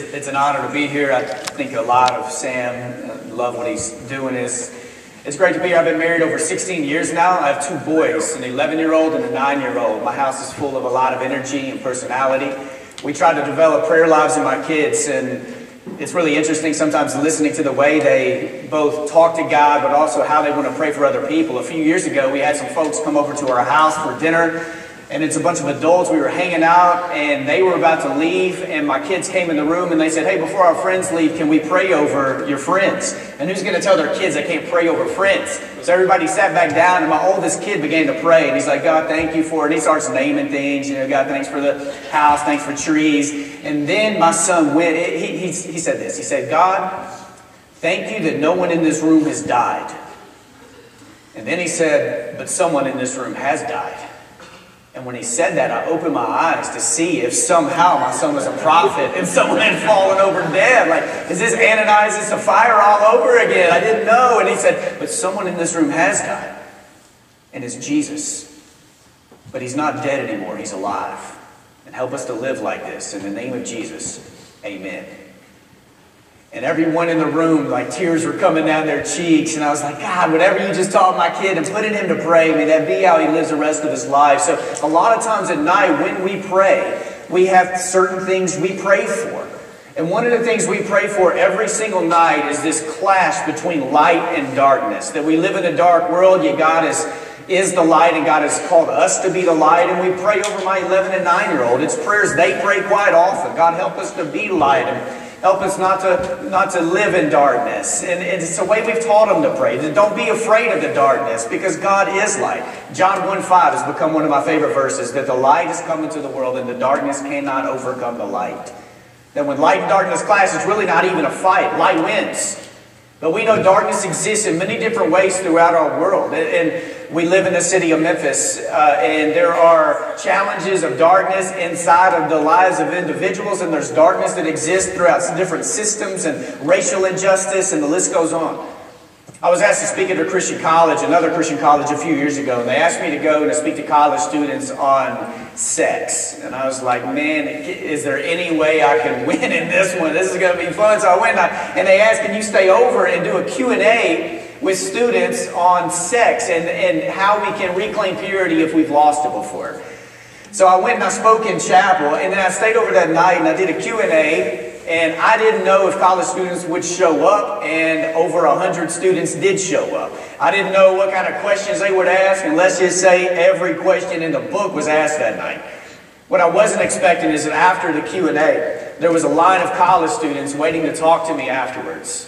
it's an honor to be here. I think a lot of Sam. uh, Love what he's doing. Is it's great to be here. I've been married over 16 years now. I have two boys, an 11-year-old and a 9-year-old. My house is full of a lot of energy and personality. We try to develop prayer lives in my kids, and it's really interesting sometimes listening to the way they both talk to God, but also how they want to pray for other people. A few years ago, we had some folks come over to our house for dinner, and it's a bunch of adults. We were hanging out, and they were about to leave, and my kids came in the room and they said, Hey, before our friends leave, can we pray over your friends? And who's going to tell their kids they can't pray over friends? So everybody sat back down, and my oldest kid began to pray, and he's like, God, thank you for it. And he starts naming things, you know, God, thanks for the house, thanks for trees. And then my son went, he, he, he said this, he said, God, thank you that no one in this room has died. And then he said, but someone in this room has died. And when he said that, I opened my eyes to see if somehow my son was a prophet and someone had fallen over dead. Like, is this Ananias and Sapphira all over again? I didn't know. And he said, but someone in this room has died. And it's Jesus. But he's not dead anymore. He's alive. And help us to live like this. In the name of Jesus, amen. And everyone in the room, like tears were coming down their cheeks. And I was like, God, whatever you just taught my kid and put in him to pray, may that be how he lives the rest of his life. So a lot of times at night when we pray, we have certain things we pray for. And one of the things we pray for every single night is this clash between light and darkness. That we live in a dark world, yet God is, is the light, and God has called us to be the light. And we pray over my 11 and 9 year old. It's prayers they pray quite often. God, help us to be light. And Help us not to, not to live in darkness. And it's the way we've taught them to pray. Don't be afraid of the darkness because God is light. John 1 5 has become one of my favorite verses that the light has come into the world and the darkness cannot overcome the light. That when light and darkness clash, it's really not even a fight. Light wins. But we know darkness exists in many different ways throughout our world. And we live in the city of Memphis, uh, and there are challenges of darkness inside of the lives of individuals, and there's darkness that exists throughout different systems and racial injustice, and the list goes on. I was asked to speak at a Christian college, another Christian college, a few years ago, and they asked me to go and to speak to college students on sex. And I was like, man, is there any way I can win in this one? This is going to be fun. So I went and, I, and they asked, can you stay over and do a Q&A with students on sex and, and how we can reclaim purity if we've lost it before. So I went and I spoke in chapel, and then I stayed over that night and I did a Q&A and I didn't know if college students would show up, and over 100 students did show up. I didn't know what kind of questions they would ask, and let's just say every question in the book was asked that night. What I wasn't expecting is that after the Q&A, there was a line of college students waiting to talk to me afterwards.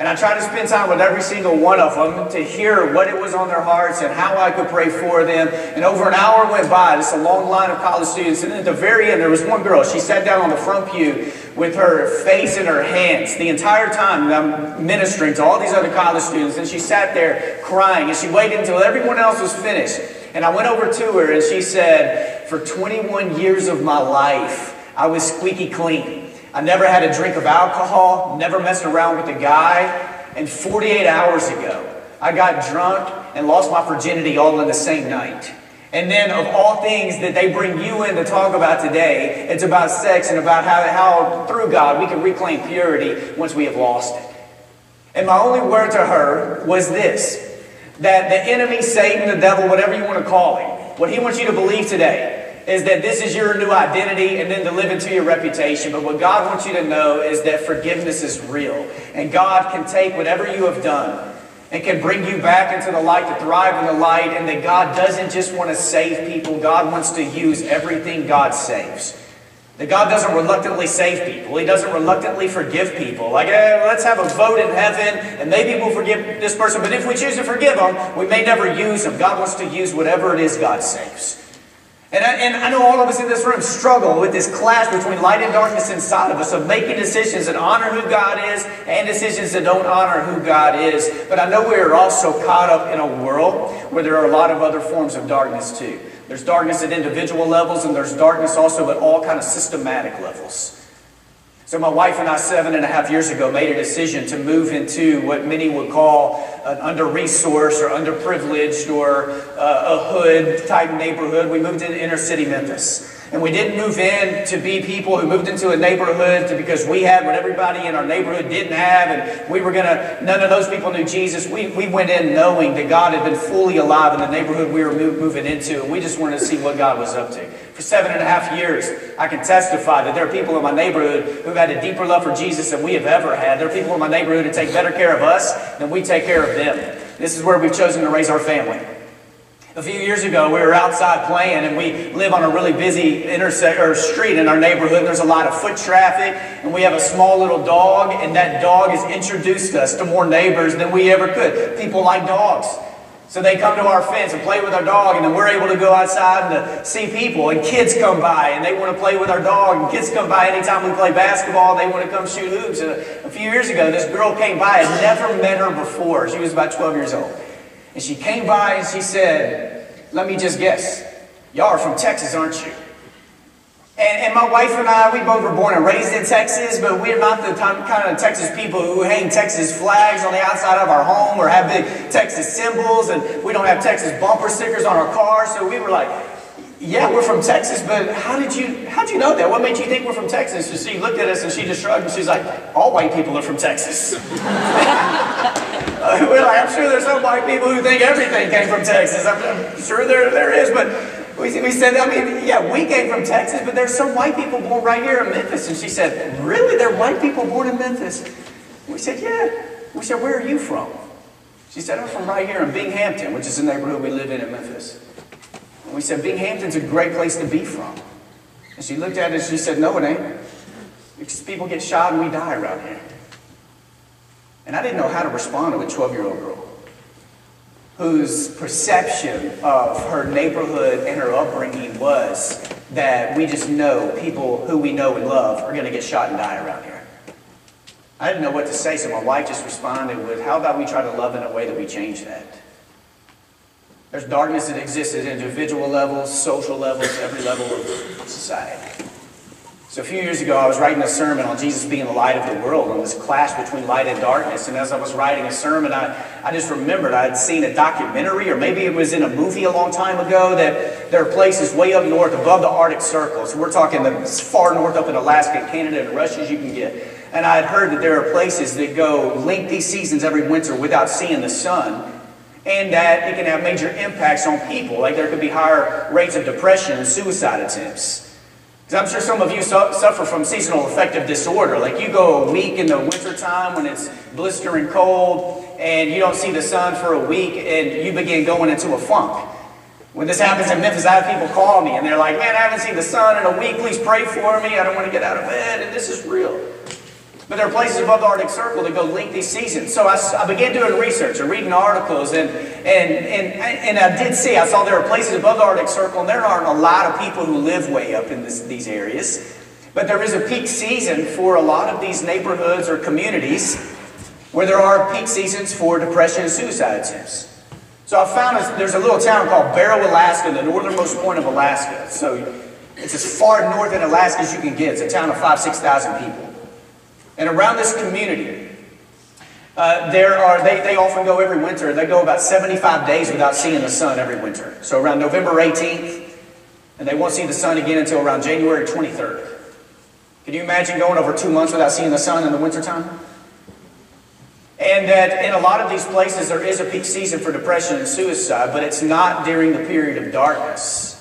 And I tried to spend time with every single one of them to hear what it was on their hearts and how I could pray for them. And over an hour went by, It's a long line of college students. And at the very end, there was one girl. She sat down on the front pew with her face in her hands the entire time I'm ministering to all these other college students. And she sat there crying. And she waited until everyone else was finished. And I went over to her and she said, For 21 years of my life, I was squeaky clean. I never had a drink of alcohol, never messed around with a guy. And 48 hours ago, I got drunk and lost my virginity all in the same night. And then, of all things that they bring you in to talk about today, it's about sex and about how, how through God we can reclaim purity once we have lost it. And my only word to her was this that the enemy, Satan, the devil, whatever you want to call him, what he wants you to believe today is that this is your new identity and then to live into your reputation. But what God wants you to know is that forgiveness is real. And God can take whatever you have done and can bring you back into the light to thrive in the light. And that God doesn't just want to save people, God wants to use everything God saves. That God doesn't reluctantly save people. He doesn't reluctantly forgive people. Like, eh, let's have a vote in heaven and maybe we'll forgive this person. But if we choose to forgive them, we may never use them. God wants to use whatever it is God saves. And I, and I know all of us in this room struggle with this clash between light and darkness inside of us of making decisions that honor who God is and decisions that don't honor who God is. But I know we are also caught up in a world where there are a lot of other forms of darkness too. There's darkness at individual levels and there's darkness also at all kind of systematic levels. So my wife and I, seven and a half years ago, made a decision to move into what many would call an under-resourced or underprivileged or uh, a hood type neighborhood. We moved into inner city Memphis. And we didn't move in to be people who moved into a neighborhood to, because we had what everybody in our neighborhood didn't have, and we were going to, none of those people knew Jesus. We, we went in knowing that God had been fully alive in the neighborhood we were move, moving into, and we just wanted to see what God was up to. For seven and a half years, I can testify that there are people in my neighborhood who've had a deeper love for Jesus than we have ever had. There are people in my neighborhood who take better care of us than we take care of them. This is where we've chosen to raise our family. A few years ago, we were outside playing, and we live on a really busy intersect or street in our neighborhood. There's a lot of foot traffic, and we have a small little dog, and that dog has introduced us to more neighbors than we ever could. People like dogs. So they come to our fence and play with our dog, and then we're able to go outside and see people. And kids come by and they want to play with our dog. And kids come by anytime we play basketball, they want to come shoot hoops. And a few years ago, this girl came by. I'd never met her before. She was about 12 years old. And she came by and she said, Let me just guess, y'all are from Texas, aren't you? And, and, my wife and I, we both were born and raised in Texas, but we're not the kind of Texas people who hang Texas flags on the outside of our home or have big Texas symbols, and we don't have Texas bumper stickers on our car. So we were like, yeah, we're from Texas, but how did you how did you know that? What made you think we're from Texas? And she looked at us and she just shrugged and she's like, all white people are from Texas. we're like, I'm sure there's some white people who think everything came from Texas. I'm, I'm sure there, there is, but we, we said, I mean, yeah, we came from Texas, but there's some white people born right here in Memphis. And she said, really? There are white people born in Memphis? We said, yeah. We said, where are you from? She said, I'm from right here in Binghampton, which is the neighborhood we live in in Memphis. And we said, Binghampton's a great place to be from. And she looked at it and she said, no, it ain't. Because people get shot and we die around here. And I didn't know how to respond to a 12-year-old girl whose perception of her neighborhood and her upbringing was that we just know people who we know and love are going to get shot and die around here. I didn't know what to say, so my wife just responded with, how about we try to love in a way that we change that? There's darkness that exists at individual levels, social levels, every level of society. So a few years ago, I was writing a sermon on Jesus being the light of the world and this clash between light and darkness. And as I was writing a sermon, I, I just remembered I had seen a documentary, or maybe it was in a movie a long time ago, that there are places way up north above the Arctic Circle. So we're talking as far north up in Alaska and Canada and Russia as you can get. And I had heard that there are places that go lengthy seasons every winter without seeing the sun and that it can have major impacts on people. Like there could be higher rates of depression and suicide attempts. I'm sure some of you su suffer from seasonal affective disorder. Like you go a week in the wintertime when it's blistering cold and you don't see the sun for a week and you begin going into a funk. When this happens in Memphis, I have people call me and they're like, man, I haven't seen the sun in a week. Please pray for me. I don't want to get out of bed. And this is real. But there are places above the Arctic Circle that go lengthy seasons. So I, I began doing research and reading articles, and, and, and, and I did see, I saw there are places above the Arctic Circle, and there aren't a lot of people who live way up in this, these areas. But there is a peak season for a lot of these neighborhoods or communities where there are peak seasons for depression and suicide attempts. So I found there's a little town called Barrow, Alaska, the northernmost point of Alaska. So it's as far north in Alaska as you can get. It's a town of five, 6,000 people. And around this community, uh, there are, they, they often go every winter. They go about 75 days without seeing the sun every winter. So around November 18th, and they won't see the sun again until around January 23rd. Can you imagine going over two months without seeing the sun in the wintertime? And that in a lot of these places there is a peak season for depression and suicide, but it's not during the period of darkness.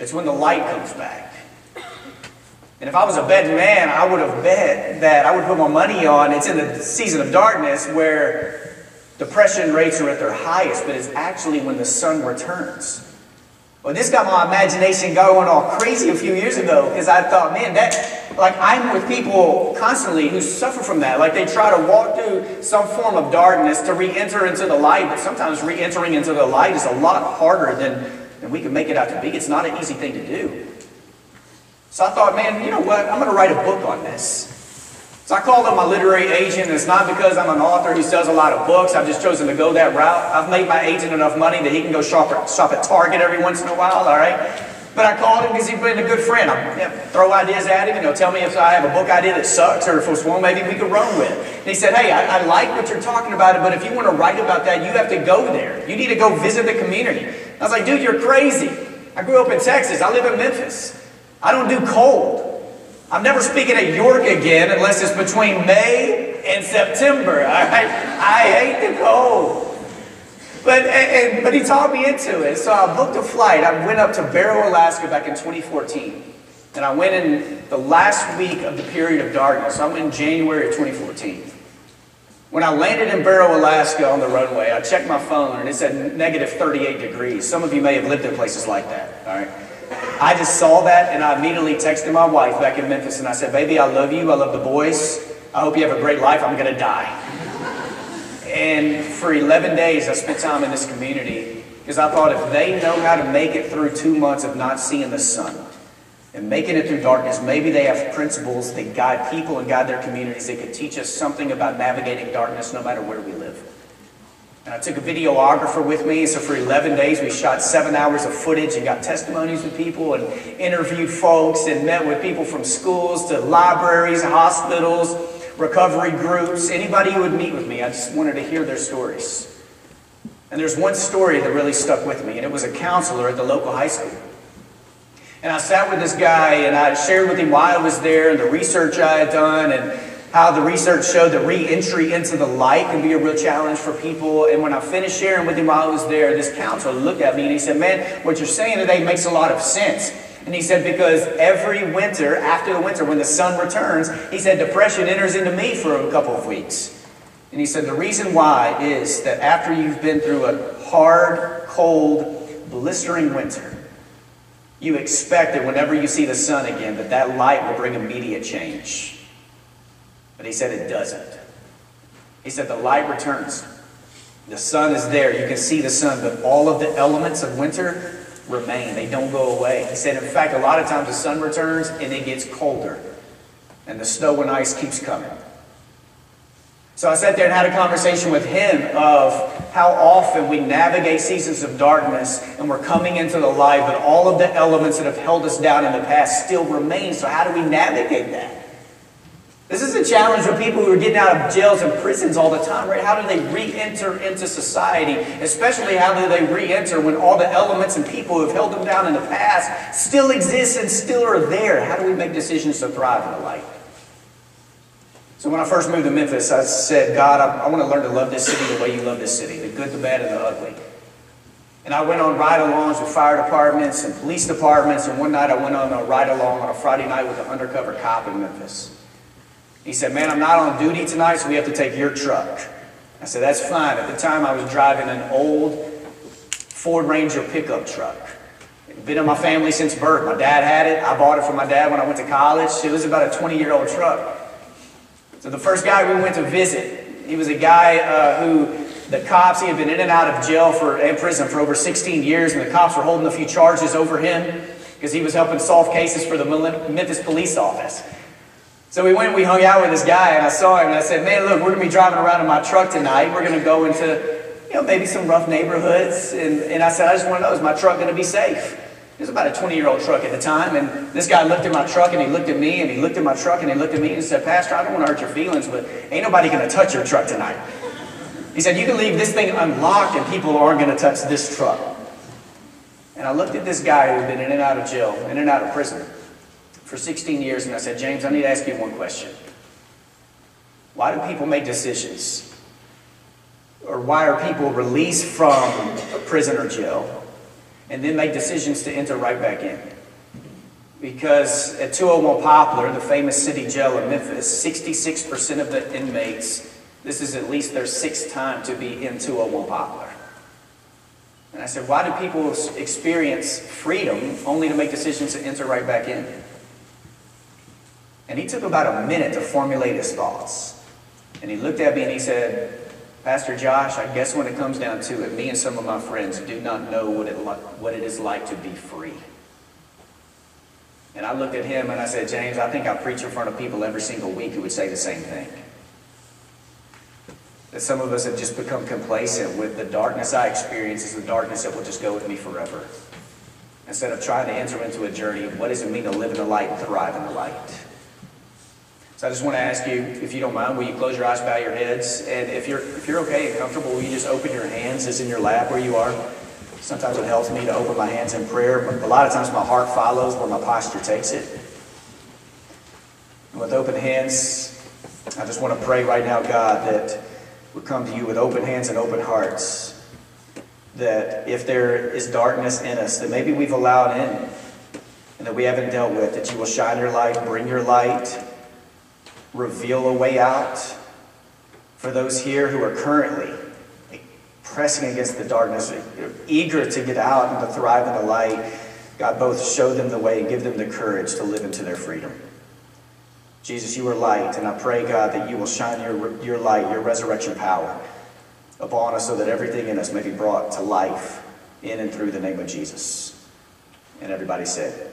It's when the light comes back. And if I was a betting man, I would have bet that I would put my money on it's in the season of darkness where depression rates are at their highest, but it's actually when the sun returns. Well, this got my imagination going all crazy a few years ago because I thought, man, that, like, I'm with people constantly who suffer from that. Like, they try to walk through some form of darkness to re enter into the light, but sometimes re entering into the light is a lot harder than, than we can make it out to be. It's not an easy thing to do. So I thought, man, you know what? I'm going to write a book on this. So I called up my literary agent, and it's not because I'm an author who sells a lot of books. I've just chosen to go that route. I've made my agent enough money that he can go shop at, shop at Target every once in a while, all right? But I called him because he's been a good friend. I throw ideas at him, and he'll tell me if I have a book idea that sucks or if it's one maybe we could run with. And he said, hey, I, I like what you're talking about, but if you want to write about that, you have to go there. You need to go visit the community. I was like, dude, you're crazy. I grew up in Texas. I live in Memphis. I don't do cold. I'm never speaking at York again unless it's between May and September. All right? I hate the cold. But, and, but he talked me into it. So I booked a flight. I went up to Barrow, Alaska back in 2014. And I went in the last week of the period of darkness. I went in January of 2014. When I landed in Barrow, Alaska on the runway, I checked my phone and it said negative 38 degrees. Some of you may have lived in places like that, all right? I just saw that and I immediately texted my wife back in Memphis and I said, baby, I love you. I love the boys. I hope you have a great life. I'm going to die. And for 11 days, I spent time in this community because I thought if they know how to make it through two months of not seeing the sun and making it through darkness, maybe they have principles that guide people and guide their communities that could teach us something about navigating darkness no matter where we live. And I took a videographer with me, so for 11 days we shot seven hours of footage and got testimonies with people and interviewed folks and met with people from schools to libraries, hospitals, recovery groups, anybody who would meet with me. I just wanted to hear their stories. And there's one story that really stuck with me, and it was a counselor at the local high school. And I sat with this guy and I shared with him why I was there and the research I had done and how the research showed that re-entry into the light can be a real challenge for people. And when I finished sharing with him while I was there, this counselor looked at me and he said, man, what you're saying today makes a lot of sense. And he said, because every winter, after the winter, when the sun returns, he said, depression enters into me for a couple of weeks. And he said, the reason why is that after you've been through a hard, cold, blistering winter, you expect that whenever you see the sun again, that that light will bring immediate change. But he said it doesn't. He said the light returns. The sun is there. You can see the sun, but all of the elements of winter remain. They don't go away. He said, in fact, a lot of times the sun returns and it gets colder. And the snow and ice keeps coming. So I sat there and had a conversation with him of how often we navigate seasons of darkness and we're coming into the light, but all of the elements that have held us down in the past still remain. So how do we navigate that? This is a challenge for people who are getting out of jails and prisons all the time, right? How do they re-enter into society? Especially how do they re-enter when all the elements and people who have held them down in the past still exist and still are there? How do we make decisions to thrive in the light? So when I first moved to Memphis, I said, God, I, I want to learn to love this city the way you love this city, the good, the bad, and the ugly. And I went on ride-alongs with fire departments and police departments, and one night I went on a ride-along on a Friday night with an undercover cop in Memphis. He said, man, I'm not on duty tonight, so we have to take your truck. I said, that's fine. At the time, I was driving an old Ford Ranger pickup truck. It'd been in my family since birth. My dad had it. I bought it from my dad when I went to college. It was about a 20-year-old truck. So the first guy we went to visit, he was a guy uh, who the cops, he had been in and out of jail for, and prison for over 16 years, and the cops were holding a few charges over him because he was helping solve cases for the Memphis police office. So we went and we hung out with this guy, and I saw him, and I said, man, look, we're going to be driving around in my truck tonight. We're going to go into, you know, maybe some rough neighborhoods. And, and I said, I just want to know, is my truck going to be safe? It was about a 20-year-old truck at the time, and this guy looked at my truck, and he looked at me, and he looked at my truck, and he looked at me, and said, Pastor, I don't want to hurt your feelings, but ain't nobody going to touch your truck tonight. He said, you can leave this thing unlocked, and people aren't going to touch this truck. And I looked at this guy who had been in and out of jail, in and out of prison for 16 years, and I said, James, I need to ask you one question. Why do people make decisions? Or why are people released from a prison or jail and then make decisions to enter right back in? Because at 201 Poplar, the famous city jail in Memphis, 66% of the inmates, this is at least their sixth time to be in 201 Poplar. And I said, why do people experience freedom only to make decisions to enter right back in? And he took about a minute to formulate his thoughts. And he looked at me and he said, Pastor Josh, I guess when it comes down to it, me and some of my friends do not know what it, what it is like to be free. And I looked at him and I said, James, I think I preach in front of people every single week who would say the same thing. That some of us have just become complacent with the darkness I experience is the darkness that will just go with me forever. Instead of trying to enter into a journey of what does it mean to live in the light and thrive in the light. So I just want to ask you, if you don't mind, will you close your eyes, bow your heads, and if you're if you're okay and comfortable, will you just open your hands as in your lap where you are? Sometimes it helps me to open my hands in prayer, but a lot of times my heart follows where my posture takes it. And with open hands, I just want to pray right now, God, that we come to you with open hands and open hearts. That if there is darkness in us that maybe we've allowed in and that we haven't dealt with, that you will shine your light, bring your light, reveal a way out for those here who are currently pressing against the darkness, eager to get out and to thrive in the light. God, both show them the way and give them the courage to live into their freedom. Jesus, you are light, and I pray, God, that you will shine your, your light, your resurrection power upon us so that everything in us may be brought to life in and through the name of Jesus. And everybody said,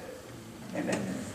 Amen.